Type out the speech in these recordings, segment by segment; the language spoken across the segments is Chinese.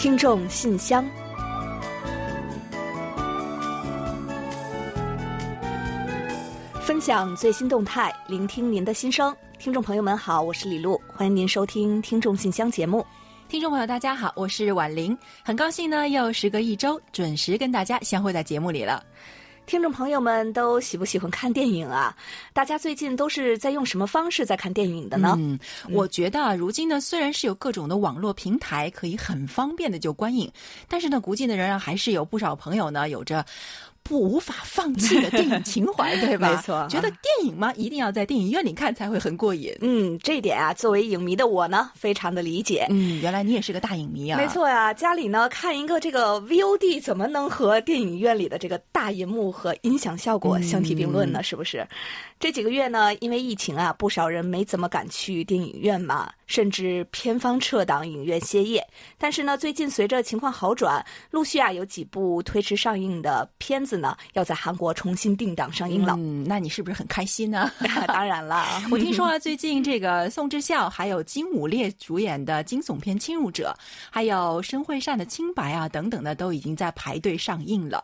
听众信箱，分享最新动态，聆听您的心声。听众朋友们好，我是李璐，欢迎您收听《听众信箱》节目。听众朋友，大家好，我是婉玲，很高兴呢，又时隔一周，准时跟大家相会在节目里了。听众朋友们都喜不喜欢看电影啊？大家最近都是在用什么方式在看电影的呢？嗯，我觉得啊，如今呢，虽然是有各种的网络平台可以很方便的就观影，但是呢，估计呢，仍然，还是有不少朋友呢，有着。不无法放弃的电影情怀，对吧？没错，觉得电影嘛，一定要在电影院里看才会很过瘾。嗯，这一点啊，作为影迷的我呢，非常的理解。嗯，原来你也是个大影迷啊。没错呀，家里呢看一个这个 VOD，怎么能和电影院里的这个大银幕和音响效果相提并论呢？是不是？这几个月呢，因为疫情啊，不少人没怎么敢去电影院嘛，甚至片方撤档影院歇业。但是呢，最近随着情况好转，陆续啊有几部推迟上映的片子呢，要在韩国重新定档上映了。嗯，那你是不是很开心呢？当然了，我听说啊，最近这个宋智孝还有金武烈主演的惊悚片《侵入者》，还有申惠善的《清白》啊等等的，都已经在排队上映了。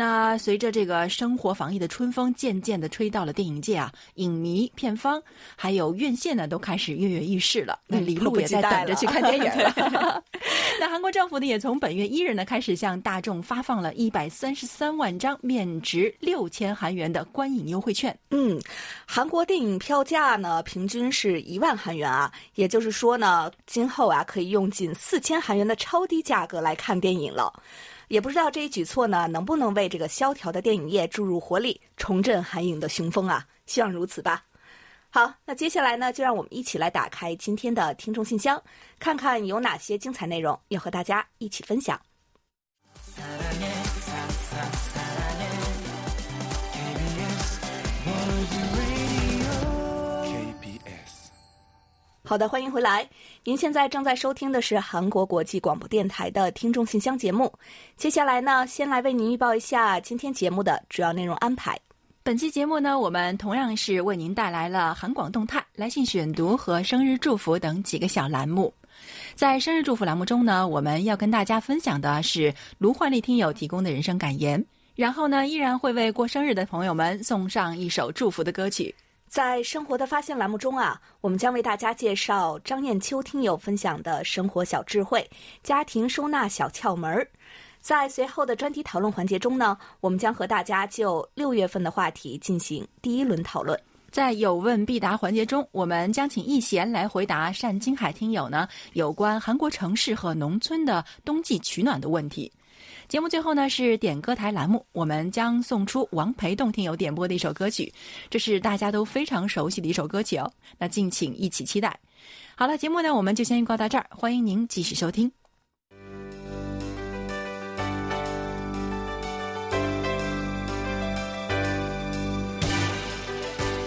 那随着这个生活防疫的春风渐渐的吹到了电影界啊，影迷、片方还有院线呢，都开始跃跃欲试了。那李璐也在等着去看电影了。那韩国政府呢，也从本月一日呢开始向大众发放了一百三十三万张面值六千韩元的观影优惠券。嗯，韩国电影票价呢平均是一万韩元啊，也就是说呢，今后啊可以用仅四千韩元的超低价格来看电影了。也不知道这一举措呢，能不能为这个萧条的电影业注入活力，重振韩影的雄风啊？希望如此吧。好，那接下来呢，就让我们一起来打开今天的听众信箱，看看有哪些精彩内容要和大家一起分享。好的，欢迎回来。您现在正在收听的是韩国国际广播电台的听众信箱节目。接下来呢，先来为您预报一下今天节目的主要内容安排。本期节目呢，我们同样是为您带来了韩广动态、来信选读和生日祝福等几个小栏目。在生日祝福栏目中呢，我们要跟大家分享的是卢焕丽听友提供的人生感言。然后呢，依然会为过生日的朋友们送上一首祝福的歌曲。在生活的发现栏目中啊，我们将为大家介绍张艳秋听友分享的生活小智慧、家庭收纳小窍门。在随后的专题讨论环节中呢，我们将和大家就六月份的话题进行第一轮讨论。在有问必答环节中，我们将请易贤来回答单金海听友呢有关韩国城市和农村的冬季取暖的问题。节目最后呢是点歌台栏目，我们将送出王培栋听友点播的一首歌曲，这是大家都非常熟悉的一首歌曲哦。那敬请一起期待。好了，节目呢我们就先预告到这儿，欢迎您继续收听。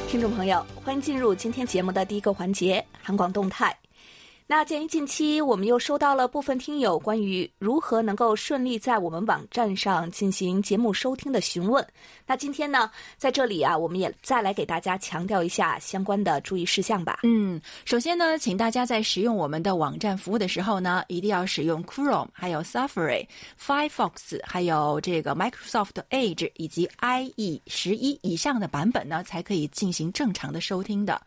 听众朋友，欢迎进入今天节目的第一个环节——韩广动态。那鉴于近期我们又收到了部分听友关于如何能够顺利在我们网站上进行节目收听的询问，那今天呢，在这里啊，我们也再来给大家强调一下相关的注意事项吧。嗯，首先呢，请大家在使用我们的网站服务的时候呢，一定要使用 Chrome、还有 Safari、Firefox、还有这个 Microsoft Edge 以及 IE 十一以上的版本呢，才可以进行正常的收听的。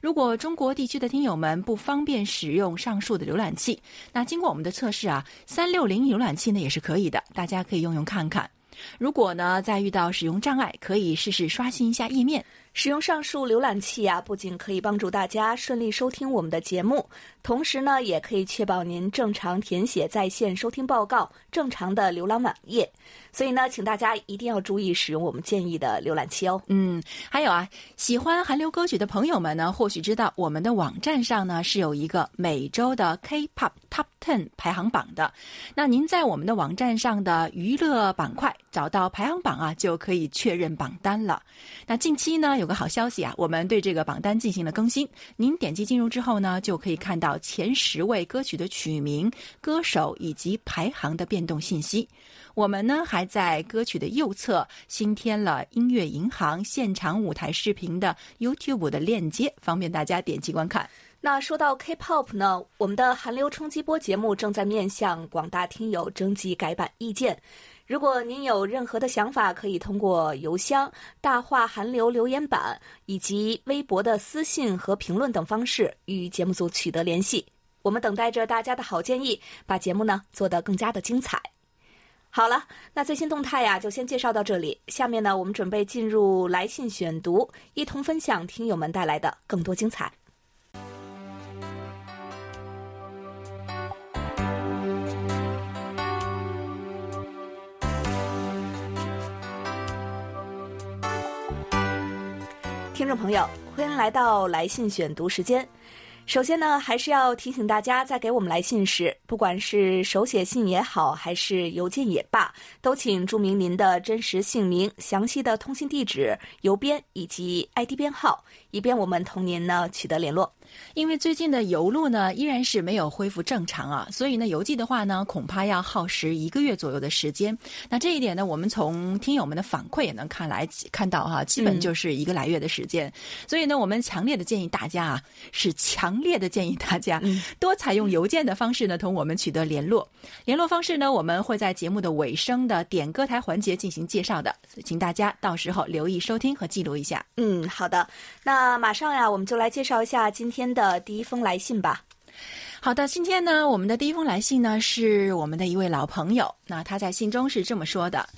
如果中国地区的听友们不方便使用上述的浏览器，那经过我们的测试啊，三六零浏览器呢也是可以的，大家可以用用看看。如果呢再遇到使用障碍，可以试试刷新一下页面。使用上述浏览器啊，不仅可以帮助大家顺利收听我们的节目，同时呢，也可以确保您正常填写在线收听报告，正常的浏览网页。所以呢，请大家一定要注意使用我们建议的浏览器哦。嗯，还有啊，喜欢韩流歌曲的朋友们呢，或许知道我们的网站上呢是有一个每周的 K-pop Top Ten 排行榜的。那您在我们的网站上的娱乐板块找到排行榜啊，就可以确认榜单了。那近期呢有。个好消息啊，我们对这个榜单进行了更新。您点击进入之后呢，就可以看到前十位歌曲的曲名、歌手以及排行的变动信息。我们呢还在歌曲的右侧新添了音乐银行现场舞台视频的 YouTube 的链接，方便大家点击观看。那说到 K-pop 呢，我们的韩流冲击波节目正在面向广大听友征集改版意见。如果您有任何的想法，可以通过邮箱、大话韩流留言板以及微博的私信和评论等方式与节目组取得联系。我们等待着大家的好建议，把节目呢做得更加的精彩。好了，那最新动态呀，就先介绍到这里。下面呢，我们准备进入来信选读，一同分享听友们带来的更多精彩。听众朋友，欢迎来到来信选读时间。首先呢，还是要提醒大家，在给我们来信时，不管是手写信也好，还是邮件也罢，都请注明您的真实姓名、详细的通信地址、邮编以及 ID 编号，以便我们同您呢取得联络。因为最近的邮路呢依然是没有恢复正常啊，所以呢邮寄的话呢恐怕要耗时一个月左右的时间。那这一点呢，我们从听友们的反馈也能看来看到哈，基本就是一个来月的时间。所以呢，我们强烈的建议大家啊，是强烈的建议大家多采用邮件的方式呢同我们取得联络。联络方式呢，我们会在节目的尾声的点歌台环节进行介绍的，请大家到时候留意收听和记录一下。嗯，好的。那马上呀，我们就来介绍一下今天。天的第一封来信吧。好的，今天呢，我们的第一封来信呢是我们的一位老朋友。那他在信中是这么说的：“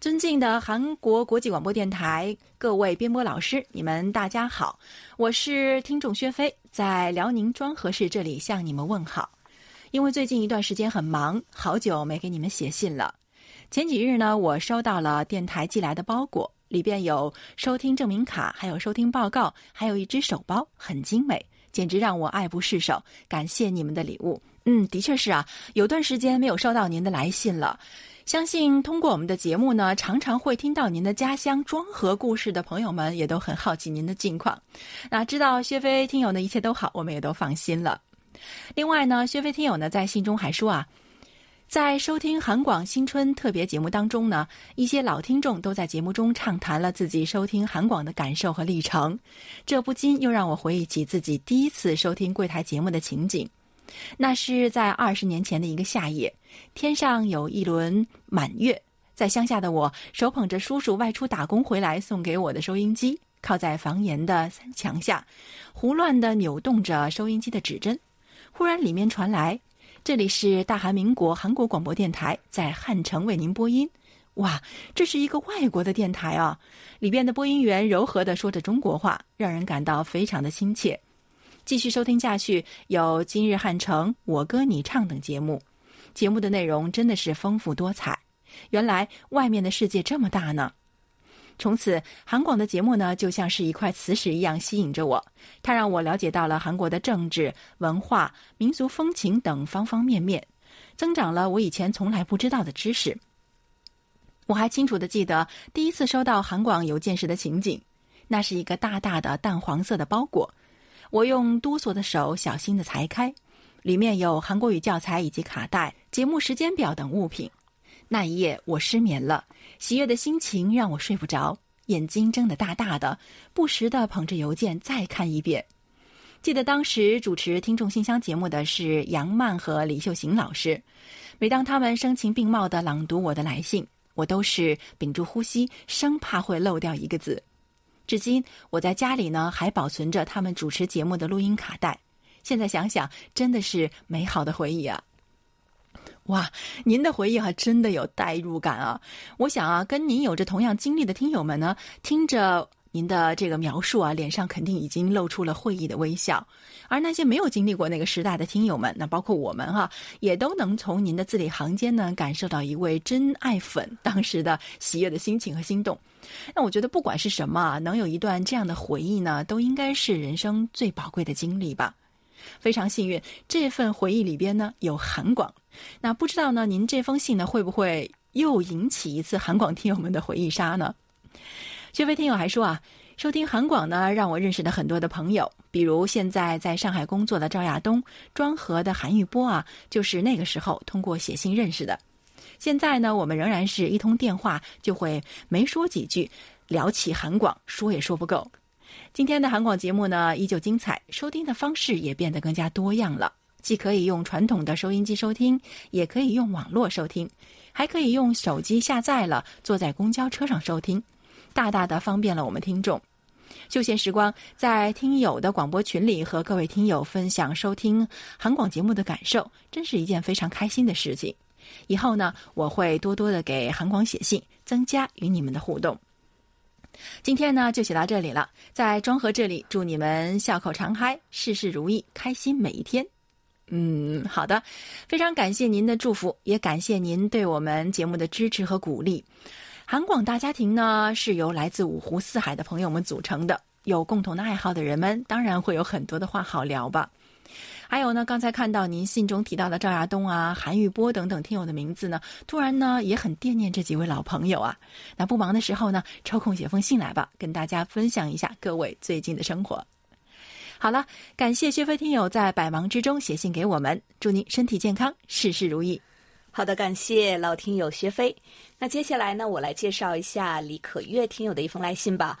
尊敬的韩国国际广播电台各位编播老师，你们大家好，我是听众薛飞，在辽宁庄河市这里向你们问好。因为最近一段时间很忙，好久没给你们写信了。前几日呢，我收到了电台寄来的包裹。”里边有收听证明卡，还有收听报告，还有一只手包，很精美，简直让我爱不释手。感谢你们的礼物。嗯，的确是啊，有段时间没有收到您的来信了。相信通过我们的节目呢，常常会听到您的家乡庄河故事的朋友们，也都很好奇您的近况。那知道薛飞听友呢一切都好，我们也都放心了。另外呢，薛飞听友呢在信中还说啊。在收听韩广新春特别节目当中呢，一些老听众都在节目中畅谈了自己收听韩广的感受和历程，这不禁又让我回忆起自己第一次收听柜台节目的情景。那是在二十年前的一个夏夜，天上有一轮满月，在乡下的我手捧着叔叔外出打工回来送给我的收音机，靠在房檐的墙下，胡乱地扭动着收音机的指针，忽然里面传来。这里是大韩民国韩国广播电台，在汉城为您播音。哇，这是一个外国的电台啊！里边的播音员柔和的说着中国话，让人感到非常的亲切。继续收听下去，有《今日汉城》《我歌你唱》等节目，节目的内容真的是丰富多彩。原来外面的世界这么大呢！从此，韩广的节目呢，就像是一块磁石一样吸引着我。它让我了解到了韩国的政治、文化、民俗风情等方方面面，增长了我以前从来不知道的知识。我还清楚的记得第一次收到韩广邮件时的情景，那是一个大大的淡黄色的包裹，我用哆嗦的手小心的裁开，里面有韩国语教材以及卡带、节目时间表等物品。那一夜我失眠了，喜悦的心情让我睡不着，眼睛睁得大大的，不时的捧着邮件再看一遍。记得当时主持听众信箱节目的是杨曼和李秀行老师，每当他们声情并茂的朗读我的来信，我都是屏住呼吸，生怕会漏掉一个字。至今我在家里呢还保存着他们主持节目的录音卡带，现在想想真的是美好的回忆啊。哇，您的回忆还真的有代入感啊！我想啊，跟您有着同样经历的听友们呢，听着您的这个描述啊，脸上肯定已经露出了会意的微笑。而那些没有经历过那个时代的听友们，那包括我们哈，也都能从您的字里行间呢，感受到一位真爱粉当时的喜悦的心情和心动。那我觉得，不管是什么，能有一段这样的回忆呢，都应该是人生最宝贵的经历吧。非常幸运，这份回忆里边呢有韩广。那不知道呢，您这封信呢会不会又引起一次韩广听友们的回忆杀呢？薛飞听友还说啊，收听韩广呢，让我认识了很多的朋友，比如现在在上海工作的赵亚东、庄河的韩玉波啊，就是那个时候通过写信认识的。现在呢，我们仍然是一通电话就会没说几句，聊起韩广，说也说不够。今天的韩广节目呢，依旧精彩，收听的方式也变得更加多样了，既可以用传统的收音机收听，也可以用网络收听，还可以用手机下载了，坐在公交车上收听，大大的方便了我们听众。休闲时光，在听友的广播群里和各位听友分享收听韩广节目的感受，真是一件非常开心的事情。以后呢，我会多多的给韩广写信，增加与你们的互动。今天呢，就写到这里了。在庄河这里，祝你们笑口常开，事事如意，开心每一天。嗯，好的，非常感谢您的祝福，也感谢您对我们节目的支持和鼓励。韩广大家庭呢，是由来自五湖四海的朋友们组成的，有共同的爱好的人们，当然会有很多的话好聊吧。还有呢，刚才看到您信中提到的赵亚东啊、韩玉波等等听友的名字呢，突然呢也很惦念这几位老朋友啊。那不忙的时候呢，抽空写封信来吧，跟大家分享一下各位最近的生活。好了，感谢薛飞听友在百忙之中写信给我们，祝您身体健康，事事如意。好的，感谢老听友薛飞。那接下来呢，我来介绍一下李可月听友的一封来信吧。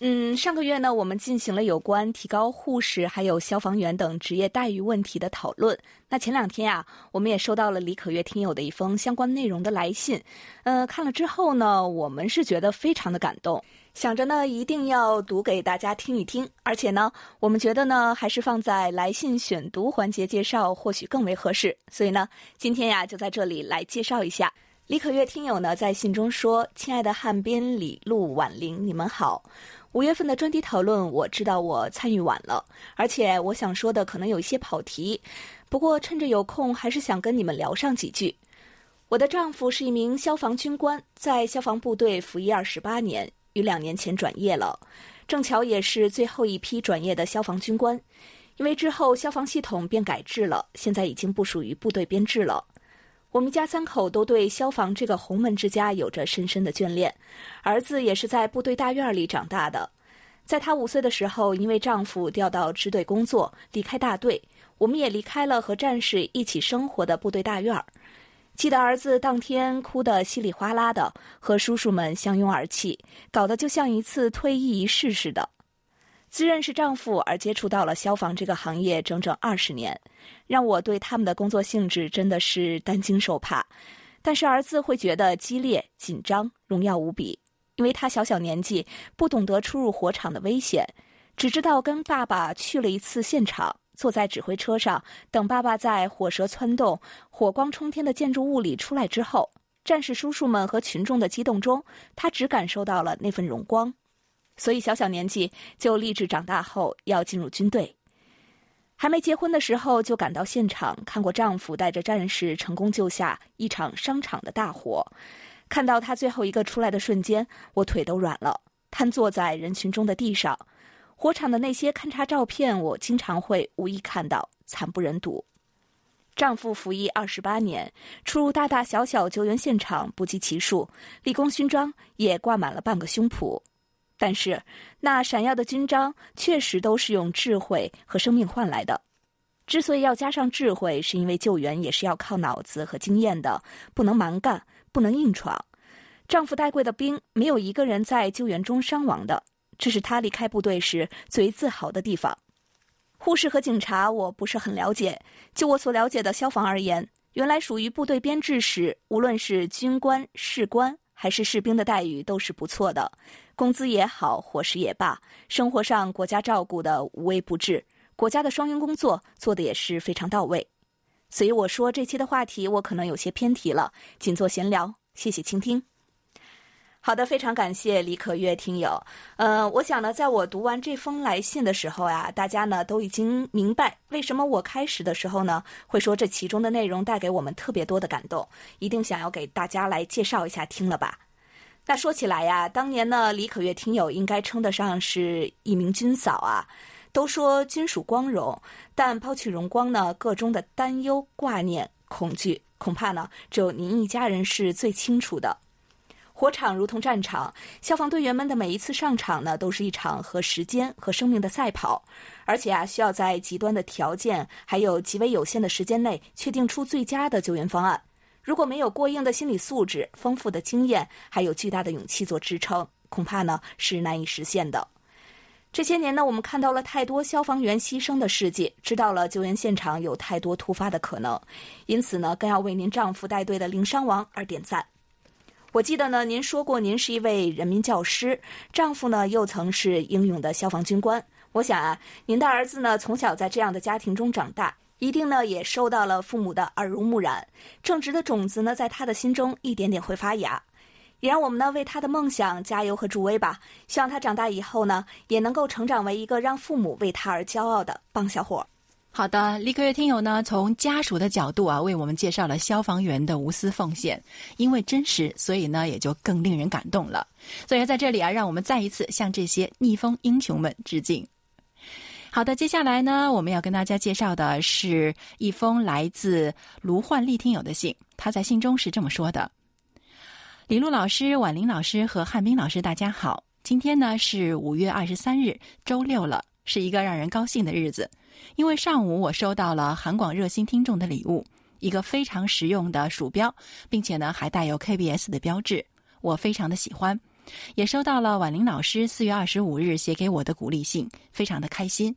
嗯，上个月呢，我们进行了有关提高护士还有消防员等职业待遇问题的讨论。那前两天呀，我们也收到了李可月听友的一封相关内容的来信。呃，看了之后呢，我们是觉得非常的感动，想着呢一定要读给大家听一听。而且呢，我们觉得呢，还是放在来信选读环节介绍或许更为合适。所以呢，今天呀，就在这里来介绍一下。李可月听友呢在信中说：“亲爱的汉斌、李璐、婉玲，你们好。”五月份的专题讨论，我知道我参与晚了，而且我想说的可能有一些跑题，不过趁着有空，还是想跟你们聊上几句。我的丈夫是一名消防军官，在消防部队服役二十八年，于两年前转业了，正巧也是最后一批转业的消防军官，因为之后消防系统变改制了，现在已经不属于部队编制了。我们家三口都对消防这个洪门之家有着深深的眷恋，儿子也是在部队大院里长大的。在他五岁的时候，因为丈夫调到支队工作，离开大队，我们也离开了和战士一起生活的部队大院。记得儿子当天哭得稀里哗啦的，和叔叔们相拥而泣，搞得就像一次退役仪式似的。自认识丈夫而接触到了消防这个行业整整二十年，让我对他们的工作性质真的是担惊受怕。但是儿子会觉得激烈、紧张、荣耀无比，因为他小小年纪不懂得出入火场的危险，只知道跟爸爸去了一次现场，坐在指挥车上等爸爸在火舌窜动、火光冲天的建筑物里出来之后，战士叔叔们和群众的激动中，他只感受到了那份荣光。所以小小年纪就立志长大后要进入军队。还没结婚的时候就赶到现场，看过丈夫带着战士成功救下一场商场的大火。看到他最后一个出来的瞬间，我腿都软了，瘫坐在人群中的地上。火场的那些勘察照片，我经常会无意看到，惨不忍睹。丈夫服役二十八年，出入大大小小救援现场不计其数，立功勋章也挂满了半个胸脯。但是，那闪耀的军章确实都是用智慧和生命换来的。之所以要加上智慧，是因为救援也是要靠脑子和经验的，不能蛮干，不能硬闯。丈夫带过的兵，没有一个人在救援中伤亡的，这是他离开部队时最自豪的地方。护士和警察，我不是很了解。就我所了解的消防而言，原来属于部队编制时，无论是军官、士官。还是士兵的待遇都是不错的，工资也好，伙食也罢，生活上国家照顾的无微不至，国家的双拥工作做的也是非常到位。所以我说这期的话题我可能有些偏题了，仅做闲聊，谢谢倾听。好的，非常感谢李可月听友。呃，我想呢，在我读完这封来信的时候呀，大家呢都已经明白为什么我开始的时候呢会说这其中的内容带给我们特别多的感动，一定想要给大家来介绍一下，听了吧？那说起来呀，当年呢，李可月听友应该称得上是一名军嫂啊。都说军属光荣，但抛去荣光呢，个中的担忧、挂念、恐惧，恐怕呢，只有您一家人是最清楚的。火场如同战场，消防队员们的每一次上场呢，都是一场和时间和生命的赛跑，而且啊，需要在极端的条件还有极为有限的时间内，确定出最佳的救援方案。如果没有过硬的心理素质、丰富的经验，还有巨大的勇气做支撑，恐怕呢是难以实现的。这些年呢，我们看到了太多消防员牺牲的事迹，知道了救援现场有太多突发的可能，因此呢，更要为您丈夫带队的零伤亡而点赞。我记得呢，您说过您是一位人民教师，丈夫呢又曾是英勇的消防军官。我想啊，您的儿子呢从小在这样的家庭中长大，一定呢也受到了父母的耳濡目染，正直的种子呢在他的心中一点点会发芽。也让我们呢为他的梦想加油和助威吧，希望他长大以后呢也能够成长为一个让父母为他而骄傲的棒小伙。好的，立刻月听友呢，从家属的角度啊，为我们介绍了消防员的无私奉献。因为真实，所以呢，也就更令人感动了。所以在这里啊，让我们再一次向这些逆风英雄们致敬。好的，接下来呢，我们要跟大家介绍的是一封来自卢焕丽听友的信。他在信中是这么说的：“李璐老师、婉玲老师和汉斌老师，大家好。今天呢是五月二十三日，周六了，是一个让人高兴的日子。”因为上午我收到了韩广热心听众的礼物，一个非常实用的鼠标，并且呢还带有 KBS 的标志，我非常的喜欢。也收到了婉玲老师四月二十五日写给我的鼓励信，非常的开心。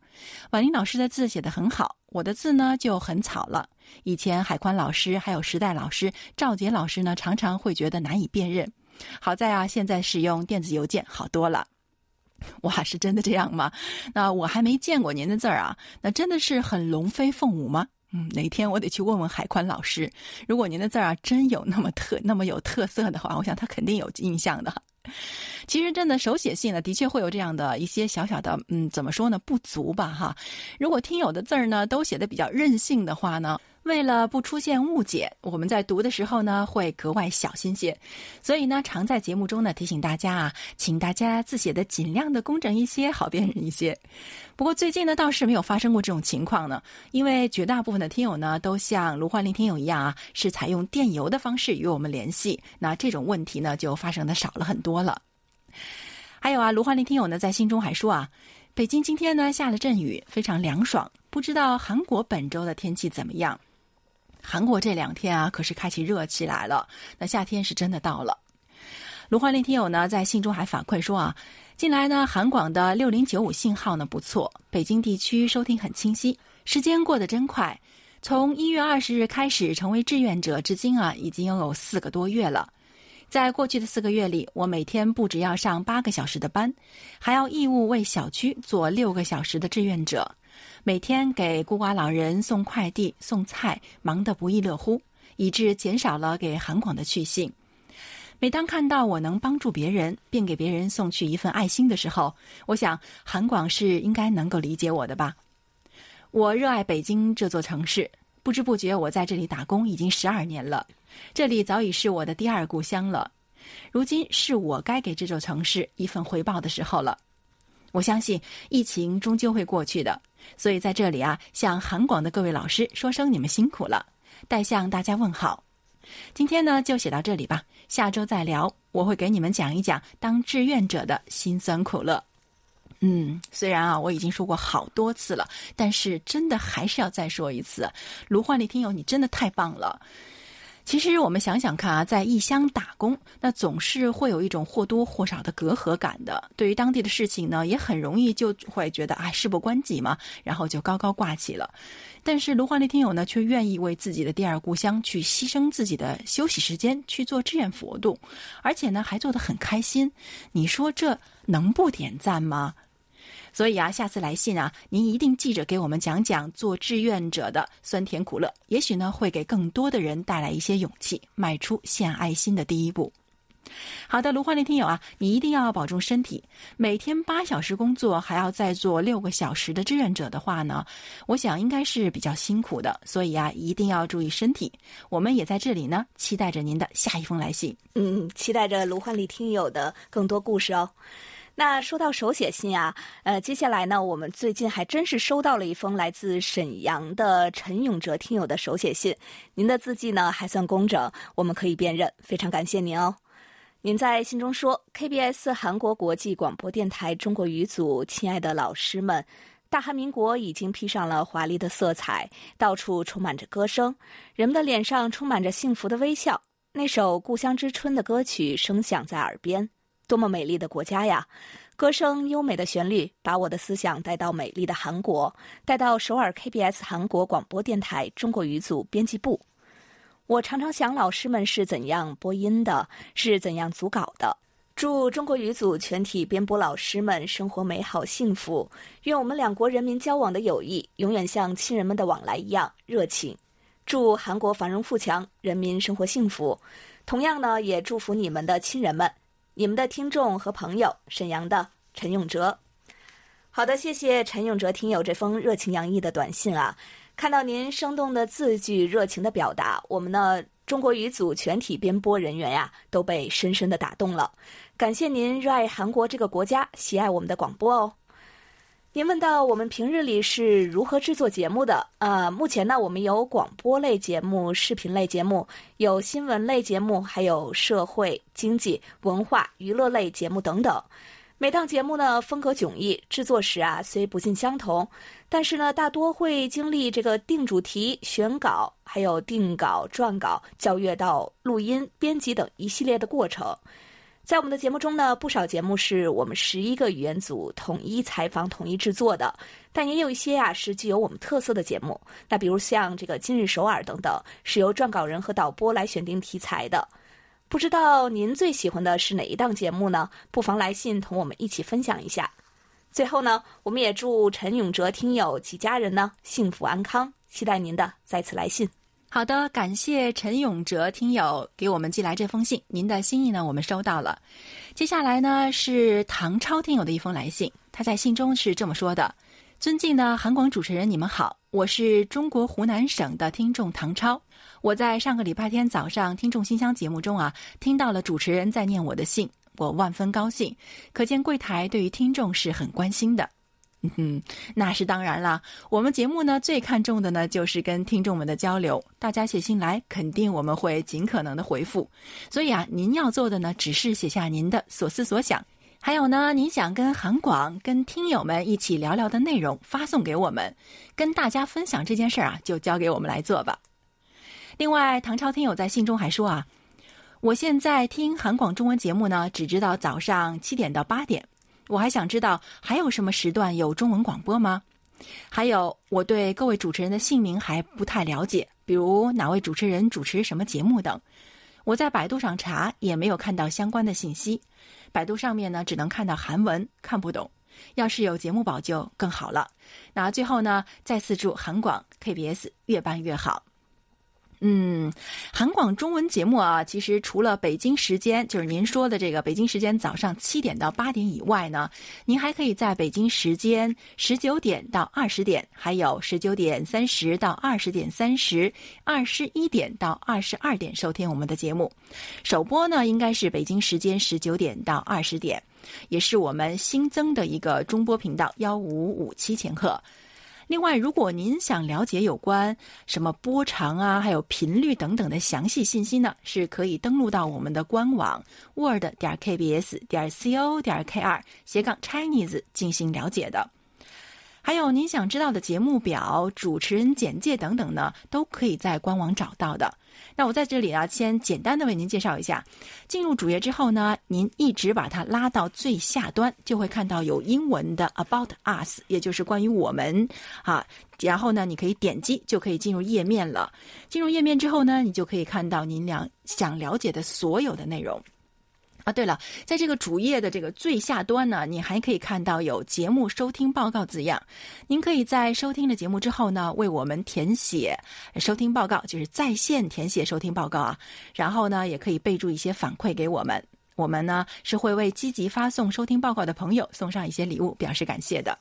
婉玲老师的字写得很好，我的字呢就很草了。以前海宽老师还有时代老师、赵杰老师呢常常会觉得难以辨认，好在啊现在使用电子邮件好多了。哇，是真的这样吗？那我还没见过您的字儿啊，那真的是很龙飞凤舞吗？嗯，哪天我得去问问海宽老师。如果您的字儿啊真有那么特那么有特色的话，我想他肯定有印象的。其实真的手写信呢，的确会有这样的一些小小的，嗯，怎么说呢，不足吧？哈，如果听友的字儿呢都写的比较任性的话呢？为了不出现误解，我们在读的时候呢会格外小心些，所以呢常在节目中呢提醒大家啊，请大家字写的尽量的工整一些，好辨认一些。不过最近呢倒是没有发生过这种情况呢，因为绝大部分的听友呢都像卢焕林听友一样啊，是采用电邮的方式与我们联系，那这种问题呢就发生的少了很多了。还有啊，卢焕林听友呢在信中还说啊，北京今天呢下了阵雨，非常凉爽，不知道韩国本周的天气怎么样。韩国这两天啊，可是开启热起来了。那夏天是真的到了。卢焕林听友呢，在信中还反馈说啊，近来呢，韩广的六零九五信号呢不错，北京地区收听很清晰。时间过得真快，从一月二十日开始成为志愿者，至今啊，已经拥有四个多月了。在过去的四个月里，我每天不只要上八个小时的班，还要义务为小区做六个小时的志愿者。每天给孤寡老人送快递、送菜，忙得不亦乐乎，以致减少了给韩广的去信。每当看到我能帮助别人，并给别人送去一份爱心的时候，我想韩广是应该能够理解我的吧。我热爱北京这座城市，不知不觉我在这里打工已经十二年了，这里早已是我的第二故乡了。如今是我该给这座城市一份回报的时候了。我相信疫情终究会过去的。所以在这里啊，向韩广的各位老师说声你们辛苦了，代向大家问好。今天呢就写到这里吧，下周再聊。我会给你们讲一讲当志愿者的辛酸苦乐。嗯，虽然啊我已经说过好多次了，但是真的还是要再说一次。卢焕丽听友，你真的太棒了。其实我们想想看啊，在异乡打工，那总是会有一种或多或少的隔阂感的。对于当地的事情呢，也很容易就会觉得啊，事不关己嘛，然后就高高挂起了。但是卢焕丽听友呢，却愿意为自己的第二故乡去牺牲自己的休息时间去做志愿活动，而且呢，还做得很开心。你说这能不点赞吗？所以啊，下次来信啊，您一定记着给我们讲讲做志愿者的酸甜苦乐，也许呢会给更多的人带来一些勇气，迈出献爱心的第一步。好的，卢焕林听友啊，你一定要保重身体。每天八小时工作，还要再做六个小时的志愿者的话呢，我想应该是比较辛苦的。所以啊，一定要注意身体。我们也在这里呢，期待着您的下一封来信。嗯，期待着卢焕丽听友的更多故事哦。那说到手写信啊，呃，接下来呢，我们最近还真是收到了一封来自沈阳的陈永哲听友的手写信。您的字迹呢还算工整，我们可以辨认，非常感谢您哦。您在信中说：“KBS 韩国国际广播电台中国语组，亲爱的老师们，大韩民国已经披上了华丽的色彩，到处充满着歌声，人们的脸上充满着幸福的微笑。那首《故乡之春》的歌曲声响在耳边，多么美丽的国家呀！歌声优美的旋律把我的思想带到美丽的韩国，带到首尔 KBS 韩国广播电台中国语组编辑部。”我常常想，老师们是怎样播音的，是怎样组稿的。祝中国语组全体编播老师们生活美好幸福，愿我们两国人民交往的友谊永远像亲人们的往来一样热情。祝韩国繁荣富强，人民生活幸福。同样呢，也祝福你们的亲人们，你们的听众和朋友，沈阳的陈永哲。好的，谢谢陈永哲听友这封热情洋溢的短信啊。看到您生动的字句、热情的表达，我们的中国语组全体编播人员呀都被深深的打动了。感谢您热爱韩国这个国家，喜爱我们的广播哦。您问到我们平日里是如何制作节目的？呃，目前呢我们有广播类节目、视频类节目，有新闻类节目，还有社会、经济、文化、娱乐类节目等等。每档节目呢风格迥异，制作时啊虽不尽相同，但是呢大多会经历这个定主题、选稿，还有定稿、撰稿、校阅到录音、编辑等一系列的过程。在我们的节目中呢，不少节目是我们十一个语言组统一采访、统一制作的，但也有一些啊是具有我们特色的节目。那比如像这个《今日首尔》等等，是由撰稿人和导播来选定题材的。不知道您最喜欢的是哪一档节目呢？不妨来信同我们一起分享一下。最后呢，我们也祝陈永哲听友及家人呢幸福安康，期待您的再次来信。好的，感谢陈永哲听友给我们寄来这封信，您的心意呢我们收到了。接下来呢是唐超听友的一封来信，他在信中是这么说的：“尊敬的韩广主持人，你们好，我是中国湖南省的听众唐超。”我在上个礼拜天早上听众信箱节目中啊，听到了主持人在念我的信，我万分高兴。可见柜台对于听众是很关心的。嗯哼，那是当然啦。我们节目呢最看重的呢就是跟听众们的交流，大家写信来，肯定我们会尽可能的回复。所以啊，您要做的呢只是写下您的所思所想，还有呢您想跟韩广、跟听友们一起聊聊的内容，发送给我们，跟大家分享这件事儿啊，就交给我们来做吧。另外，唐朝听友在信中还说啊，我现在听韩广中文节目呢，只知道早上七点到八点，我还想知道还有什么时段有中文广播吗？还有，我对各位主持人的姓名还不太了解，比如哪位主持人主持什么节目等，我在百度上查也没有看到相关的信息，百度上面呢只能看到韩文，看不懂。要是有节目宝就更好了。那最后呢，再次祝韩广 KBS 越办越好。嗯，韩广中文节目啊，其实除了北京时间，就是您说的这个北京时间早上七点到八点以外呢，您还可以在北京时间十九点到二十点，还有十九点三十到二十点三十，二十一点到二十二点收听我们的节目。首播呢，应该是北京时间十九点到二十点，也是我们新增的一个中波频道幺五五七千赫。另外，如果您想了解有关什么波长啊，还有频率等等的详细信息呢，是可以登录到我们的官网 word 点 kbs 点 co 点 kr 斜杠 chinese 进行了解的。还有您想知道的节目表、主持人简介等等呢，都可以在官网找到的。那我在这里啊，先简单的为您介绍一下。进入主页之后呢，您一直把它拉到最下端，就会看到有英文的 About Us，也就是关于我们啊。然后呢，你可以点击就可以进入页面了。进入页面之后呢，你就可以看到您俩想了解的所有的内容。啊，对了，在这个主页的这个最下端呢，你还可以看到有节目收听报告字样。您可以在收听了节目之后呢，为我们填写收听报告，就是在线填写收听报告啊。然后呢，也可以备注一些反馈给我们，我们呢是会为积极发送收听报告的朋友送上一些礼物，表示感谢的。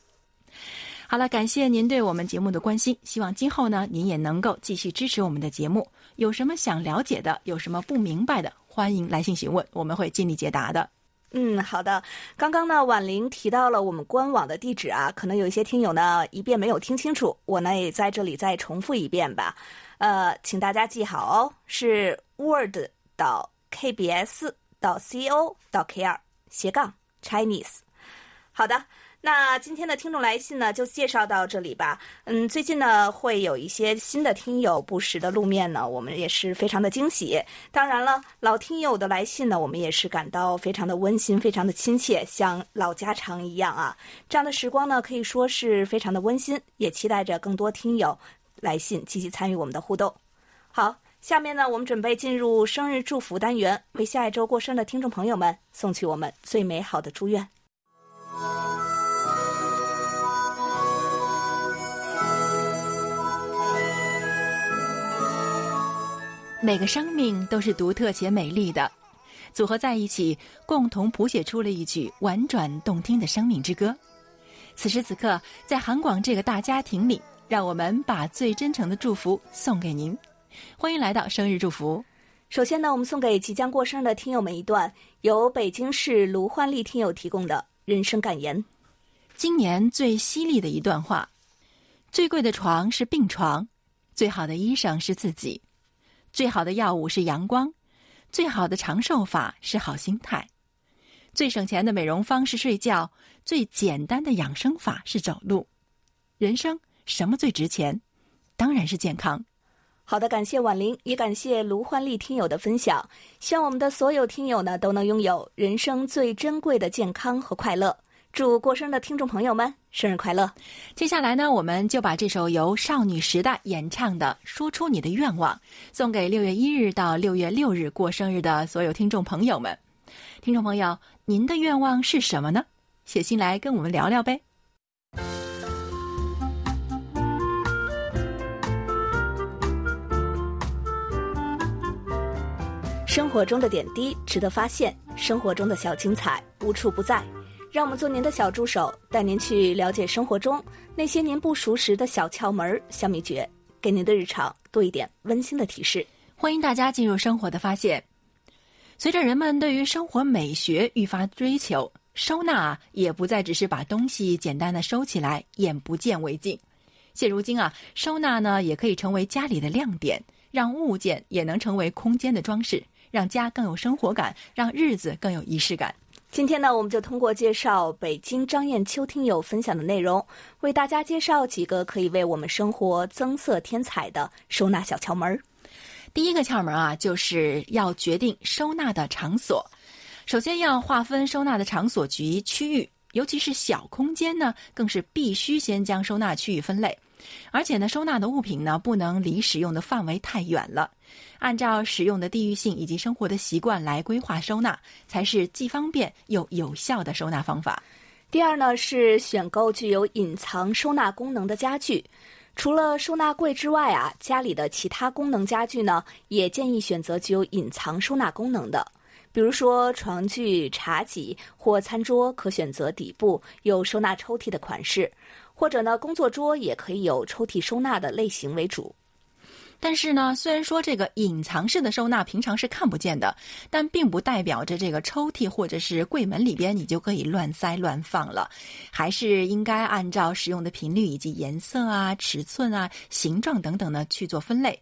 好了，感谢您对我们节目的关心，希望今后呢您也能够继续支持我们的节目。有什么想了解的，有什么不明白的？欢迎来信询问，我们会尽力解答的。嗯，好的。刚刚呢，婉玲提到了我们官网的地址啊，可能有一些听友呢一遍没有听清楚，我呢也在这里再重复一遍吧。呃，请大家记好哦，是 word 到 kbs 到 co 到 kr 斜杠 Chinese。好的。那今天的听众来信呢，就介绍到这里吧。嗯，最近呢会有一些新的听友不时的露面呢，我们也是非常的惊喜。当然了，老听友的来信呢，我们也是感到非常的温馨，非常的亲切，像老家常一样啊。这样的时光呢，可以说是非常的温馨，也期待着更多听友来信，积极参与我们的互动。好，下面呢，我们准备进入生日祝福单元，为下一周过生的听众朋友们送去我们最美好的祝愿。每个生命都是独特且美丽的，组合在一起，共同谱写出了一曲婉转动听的生命之歌。此时此刻，在韩广这个大家庭里，让我们把最真诚的祝福送给您。欢迎来到生日祝福。首先呢，我们送给即将过生日的听友们一段由北京市卢焕丽听友提供的人生感言。今年最犀利的一段话：最贵的床是病床，最好的医生是自己。最好的药物是阳光，最好的长寿法是好心态，最省钱的美容方式睡觉，最简单的养生法是走路。人生什么最值钱？当然是健康。好的，感谢婉玲，也感谢卢焕丽听友的分享。希望我们的所有听友呢都能拥有人生最珍贵的健康和快乐。祝过生日的听众朋友们生日快乐！接下来呢，我们就把这首由少女时代演唱的《说出你的愿望》送给六月一日到六月六日过生日的所有听众朋友们。听众朋友，您的愿望是什么呢？写信来跟我们聊聊呗。生活中的点滴值得发现，生活中的小精彩无处不在。让我们做您的小助手，带您去了解生活中那些您不熟识的小窍门、小秘诀，给您的日常多一点温馨的提示。欢迎大家进入生活的发现。随着人们对于生活美学愈发追求，收纳也不再只是把东西简单的收起来，眼不见为净。现如今啊，收纳呢也可以成为家里的亮点，让物件也能成为空间的装饰，让家更有生活感，让日子更有仪式感。今天呢，我们就通过介绍北京张艳秋听友分享的内容，为大家介绍几个可以为我们生活增色添彩的收纳小窍门儿。第一个窍门啊，就是要决定收纳的场所。首先要划分收纳的场所及区域，尤其是小空间呢，更是必须先将收纳区域分类。而且呢，收纳的物品呢，不能离使用的范围太远了。按照使用的地域性以及生活的习惯来规划收纳，才是既方便又有效的收纳方法。第二呢，是选购具有隐藏收纳功能的家具。除了收纳柜之外啊，家里的其他功能家具呢，也建议选择具有隐藏收纳功能的。比如说床具、茶几或餐桌，可选择底部有收纳抽屉的款式。或者呢，工作桌也可以有抽屉收纳的类型为主。但是呢，虽然说这个隐藏式的收纳平常是看不见的，但并不代表着这个抽屉或者是柜门里边你就可以乱塞乱放了，还是应该按照使用的频率以及颜色啊、尺寸啊、形状等等呢去做分类。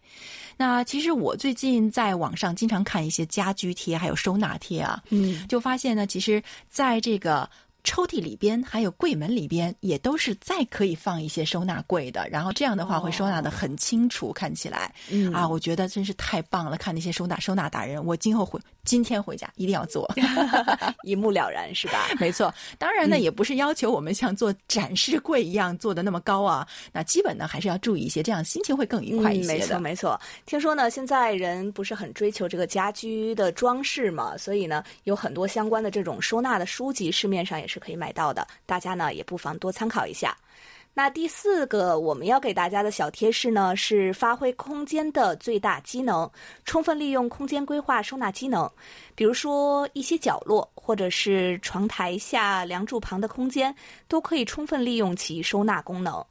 那其实我最近在网上经常看一些家居贴，还有收纳贴啊，嗯，就发现呢，其实在这个。抽屉里边还有柜门里边也都是再可以放一些收纳柜的，然后这样的话会收纳的很清楚，看起来，啊，我觉得真是太棒了！看那些收纳收纳达人，我今后回今天回家一定要做，一目了然是吧？没错，当然呢，也不是要求我们像做展示柜一样做的那么高啊，那基本呢还是要注意一些，这样心情会更愉快一些的。没错没错，听说呢，现在人不是很追求这个家居的装饰嘛，所以呢，有很多相关的这种收纳的书籍，市面上也。是可以买到的，大家呢也不妨多参考一下。那第四个我们要给大家的小贴士呢，是发挥空间的最大机能，充分利用空间规划收纳机能。比如说一些角落，或者是床台下、梁柱旁的空间，都可以充分利用其收纳功能。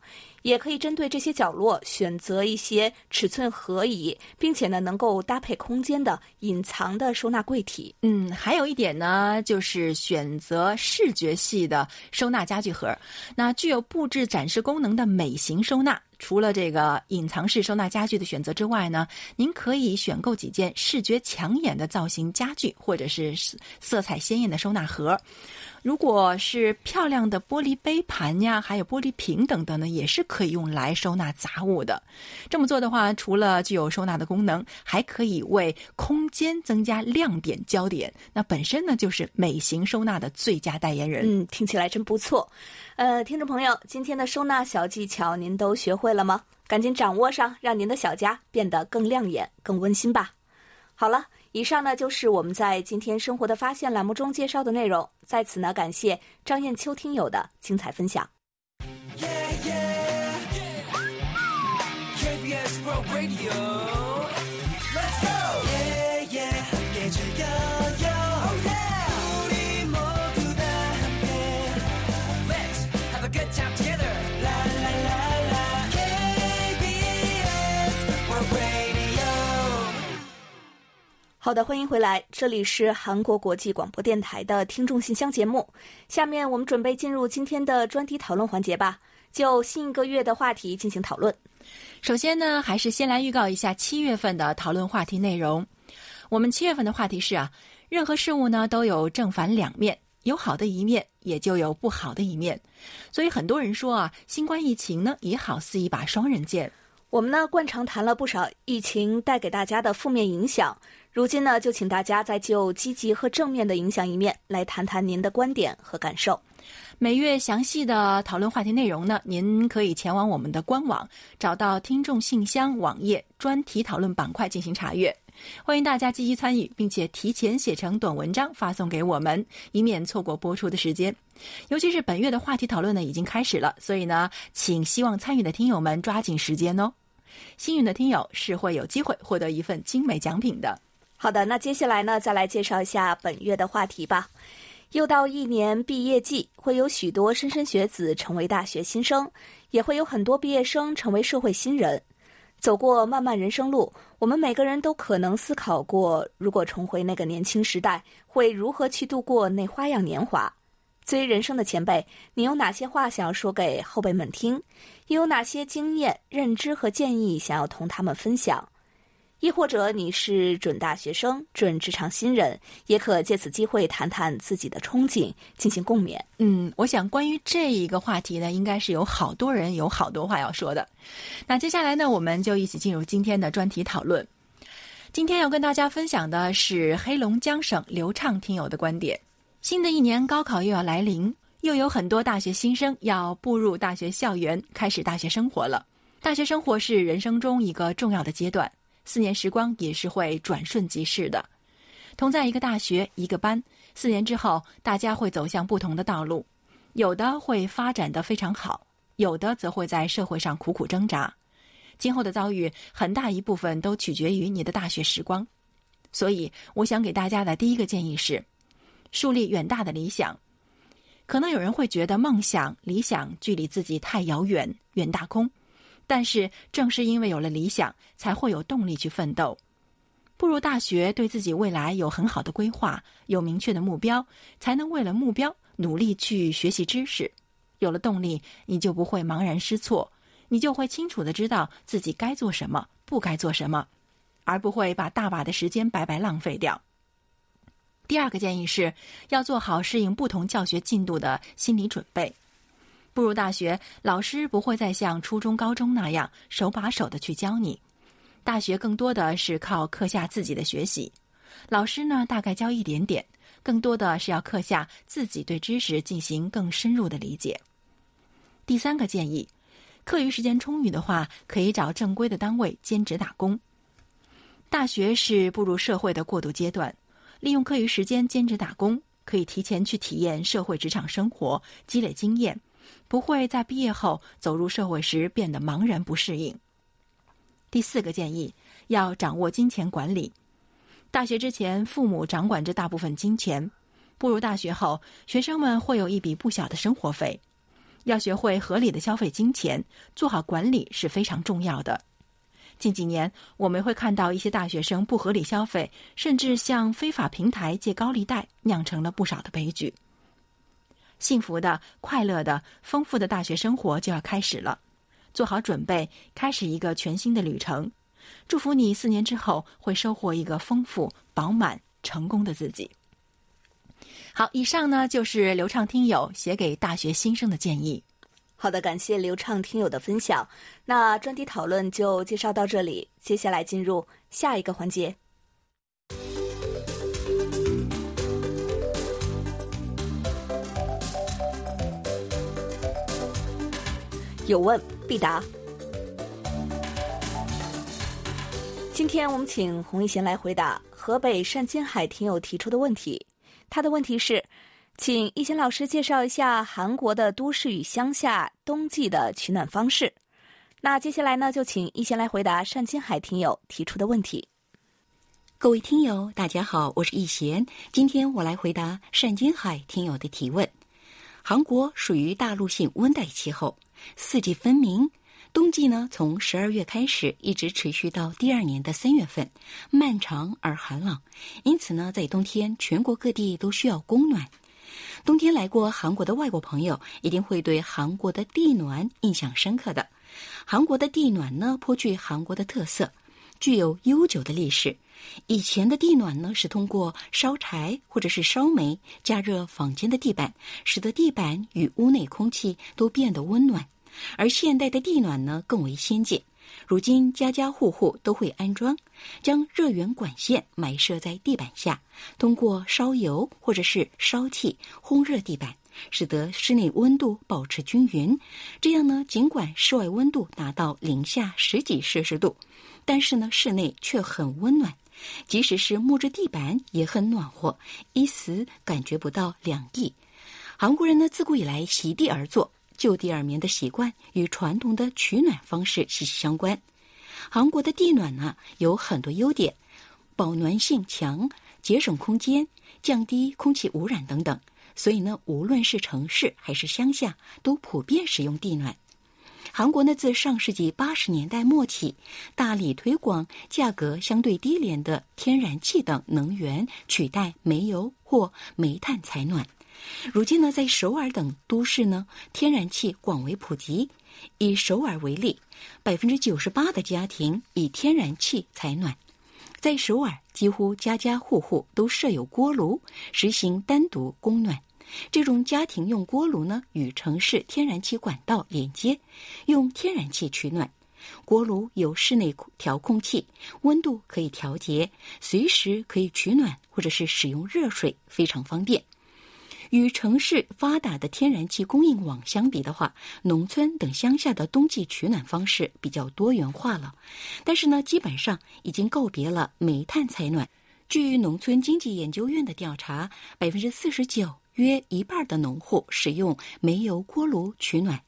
也可以针对这些角落选择一些尺寸合宜，并且呢能够搭配空间的隐藏的收纳柜体。嗯，还有一点呢，就是选择视觉系的收纳家具盒，那具有布置展示功能的美型收纳，除了这个隐藏式收纳家具的选择之外呢，您可以选购几件视觉抢眼的造型家具，或者是色彩鲜艳的收纳盒。如果是漂亮的玻璃杯盘呀，还有玻璃瓶等等呢，也是可以用来收纳杂物的。这么做的话，除了具有收纳的功能，还可以为空间增加亮点焦点。那本身呢，就是美型收纳的最佳代言人。嗯，听起来真不错。呃，听众朋友，今天的收纳小技巧您都学会了吗？赶紧掌握上，让您的小家变得更亮眼、更温馨吧。好了。以上呢就是我们在今天生活的发现栏目中介绍的内容，在此呢感谢张艳秋听友的精彩分享。好的，欢迎回来，这里是韩国国际广播电台的听众信箱节目。下面我们准备进入今天的专题讨论环节吧，就新一个月的话题进行讨论。首先呢，还是先来预告一下七月份的讨论话题内容。我们七月份的话题是啊，任何事物呢都有正反两面，有好的一面，也就有不好的一面。所以很多人说啊，新冠疫情呢也好似一把双刃剑。我们呢惯常谈了不少疫情带给大家的负面影响。如今呢，就请大家再就积极和正面的影响一面来谈谈您的观点和感受。每月详细的讨论话题内容呢，您可以前往我们的官网，找到听众信箱网页专题讨论板块进行查阅。欢迎大家积极参与，并且提前写成短文章发送给我们，以免错过播出的时间。尤其是本月的话题讨论呢，已经开始了，所以呢，请希望参与的听友们抓紧时间哦。幸运的听友是会有机会获得一份精美奖品的。好的，那接下来呢，再来介绍一下本月的话题吧。又到一年毕业季，会有许多莘莘学子成为大学新生，也会有很多毕业生成为社会新人。走过漫漫人生路，我们每个人都可能思考过，如果重回那个年轻时代，会如何去度过那花样年华？作为人生的前辈，你有哪些话想要说给后辈们听？又有哪些经验、认知和建议想要同他们分享？亦或者你是准大学生、准职场新人，也可借此机会谈谈自己的憧憬，进行共勉。嗯，我想关于这一个话题呢，应该是有好多人有好多话要说的。那接下来呢，我们就一起进入今天的专题讨论。今天要跟大家分享的是黑龙江省刘畅听友的观点。新的一年高考又要来临，又有很多大学新生要步入大学校园，开始大学生活了。大学生活是人生中一个重要的阶段。四年时光也是会转瞬即逝的，同在一个大学一个班，四年之后大家会走向不同的道路，有的会发展的非常好，有的则会在社会上苦苦挣扎。今后的遭遇很大一部分都取决于你的大学时光，所以我想给大家的第一个建议是，树立远大的理想。可能有人会觉得梦想、理想距离自己太遥远，远大空。但是，正是因为有了理想，才会有动力去奋斗。步入大学，对自己未来有很好的规划，有明确的目标，才能为了目标努力去学习知识。有了动力，你就不会茫然失措，你就会清楚的知道自己该做什么，不该做什么，而不会把大把的时间白白浪费掉。第二个建议是要做好适应不同教学进度的心理准备。步入大学，老师不会再像初中、高中那样手把手的去教你。大学更多的是靠课下自己的学习，老师呢大概教一点点，更多的是要课下自己对知识进行更深入的理解。第三个建议，课余时间充裕的话，可以找正规的单位兼职打工。大学是步入社会的过渡阶段，利用课余时间兼职打工，可以提前去体验社会职场生活，积累经验。不会在毕业后走入社会时变得茫然不适应。第四个建议，要掌握金钱管理。大学之前，父母掌管着大部分金钱；步入大学后，学生们会有一笔不小的生活费。要学会合理的消费金钱，做好管理是非常重要的。近几年，我们会看到一些大学生不合理消费，甚至向非法平台借高利贷，酿成了不少的悲剧。幸福的、快乐的、丰富的大学生活就要开始了。做好准备，开始一个全新的旅程。祝福你四年之后会收获一个丰富、饱满、成功的自己。好，以上呢就是流畅听友写给大学新生的建议。好的，感谢流畅听友的分享。那专题讨论就介绍到这里，接下来进入下一个环节。有问必答。今天我们请洪一贤来回答河北单金海听友提出的问题。他的问题是，请一贤老师介绍一下韩国的都市与乡下冬季的取暖方式。那接下来呢，就请一贤来回答单金海听友提出的问题。各位听友，大家好，我是易贤，今天我来回答单金海听友的提问。韩国属于大陆性温带气候。四季分明，冬季呢从十二月开始，一直持续到第二年的三月份，漫长而寒冷。因此呢，在冬天，全国各地都需要供暖。冬天来过韩国的外国朋友，一定会对韩国的地暖印象深刻的。韩国的地暖呢，颇具韩国的特色，具有悠久的历史。以前的地暖呢，是通过烧柴或者是烧煤加热房间的地板，使得地板与屋内空气都变得温暖。而现代的地暖呢，更为先进。如今家家户户都会安装，将热源管线埋设在地板下，通过烧油或者是烧气烘热地板，使得室内温度保持均匀。这样呢，尽管室外温度达到零下十几摄氏度，但是呢，室内却很温暖。即使是木质地板也很暖和，一丝感觉不到凉意。韩国人呢，自古以来席地而坐、就地而眠的习惯与传统的取暖方式息息相关。韩国的地暖呢，有很多优点，保暖性强、节省空间、降低空气污染等等。所以呢，无论是城市还是乡下，都普遍使用地暖。韩国呢，自上世纪八十年代末起，大力推广价格相对低廉的天然气等能源取代煤油或煤炭采暖。如今呢，在首尔等都市呢，天然气广为普及。以首尔为例，百分之九十八的家庭以天然气采暖。在首尔，几乎家家户户都设有锅炉，实行单独供暖。这种家庭用锅炉呢，与城市天然气管道连接，用天然气取暖。锅炉有室内调控器，温度可以调节，随时可以取暖或者是使用热水，非常方便。与城市发达的天然气供应网相比的话，农村等乡下的冬季取暖方式比较多元化了。但是呢，基本上已经告别了煤炭采暖。据农村经济研究院的调查，百分之四十九。约一半的农户使用煤油锅炉取暖，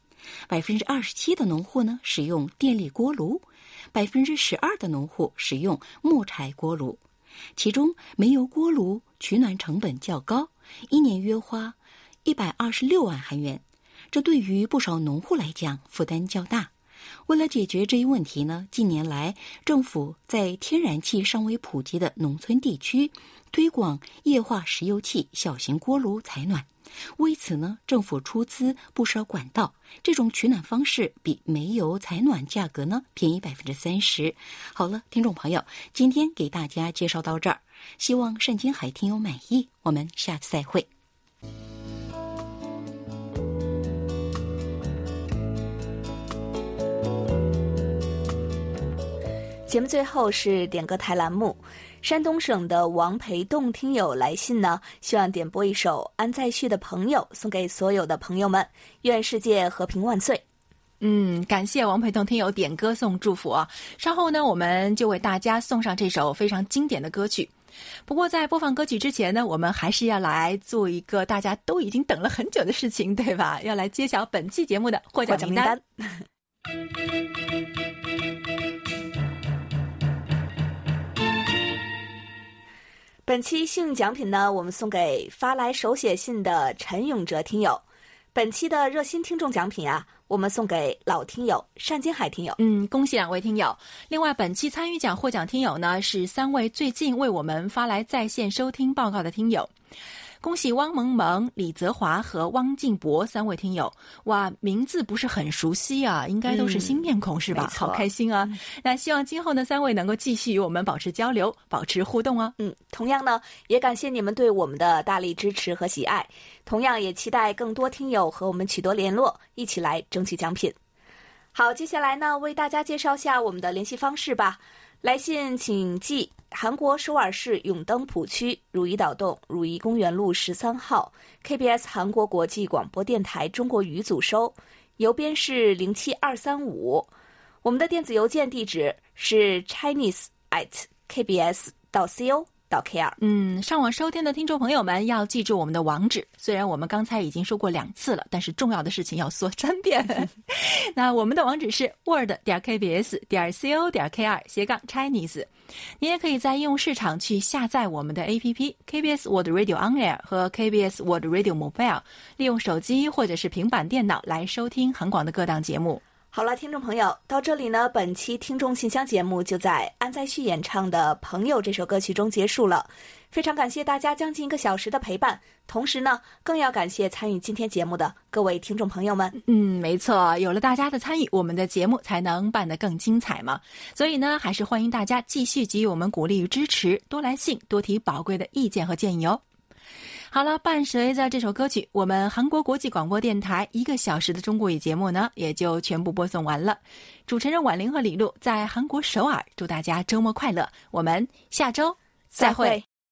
百分之二十七的农户呢使用电力锅炉，百分之十二的农户使用木柴锅炉。其中，煤油锅炉取暖成本较高，一年约花一百二十六万韩元，这对于不少农户来讲负担较大。为了解决这一问题呢，近年来政府在天然气尚未普及的农村地区推广液化石油气小型锅炉采暖。为此呢，政府出资不少管道，这种取暖方式比煤油采暖价格呢便宜百分之三十。好了，听众朋友，今天给大家介绍到这儿，希望盛金海听友满意。我们下次再会。节目最后是点歌台栏目，山东省的王培栋听友来信呢，希望点播一首安在旭的朋友送给所有的朋友们，愿世界和平万岁。嗯，感谢王培栋听友点歌送祝福啊！稍后呢，我们就为大家送上这首非常经典的歌曲。不过在播放歌曲之前呢，我们还是要来做一个大家都已经等了很久的事情，对吧？要来揭晓本期节目的获奖名单。本期幸运奖品呢，我们送给发来手写信的陈永哲听友。本期的热心听众奖品啊，我们送给老听友单金海听友。嗯，恭喜两位听友。另外，本期参与奖获奖听友呢，是三位最近为我们发来在线收听报告的听友。恭喜汪萌萌、李泽华和汪静博三位听友。哇，名字不是很熟悉啊，应该都是新面孔、是吧？好开心啊！那希望今后呢，三位能够继续与我们保持交流，保持互动哦。嗯，同样呢，也感谢你们对我们的大力支持和喜爱。同样也期待更多听友和我们取得联络，一起来争取奖品。好，接下来呢，为大家介绍下我们的联系方式吧。来信请寄韩国首尔市永登浦区汝矣岛洞汝矣公园路十三号 KBS 韩国国际广播电台中国语组收，邮编是零七二三五。我们的电子邮件地址是 chinese at kbs 到 co 到 kr。嗯，上网收听的听众朋友们要记住我们的网址，虽然我们刚才已经说过两次了，但是重要的事情要说三遍。那我们的网址是 word 点 kbs 点 co 点 kr 斜杠 Chinese。你也可以在应用市场去下载我们的 APP KBS World Radio On Air 和 KBS World Radio Mobile，利用手机或者是平板电脑来收听韩广的各档节目。好了，听众朋友，到这里呢，本期听众信箱节目就在安在旭演唱的《朋友》这首歌曲中结束了。非常感谢大家将近一个小时的陪伴，同时呢，更要感谢参与今天节目的各位听众朋友们。嗯，没错，有了大家的参与，我们的节目才能办得更精彩嘛。所以呢，还是欢迎大家继续给予我们鼓励与支持，多来信，多提宝贵的意见和建议哦。好了，伴随着这首歌曲，我们韩国国际广播电台一个小时的中国语节目呢，也就全部播送完了。主持人婉玲和李璐在韩国首尔，祝大家周末快乐，我们下周再会。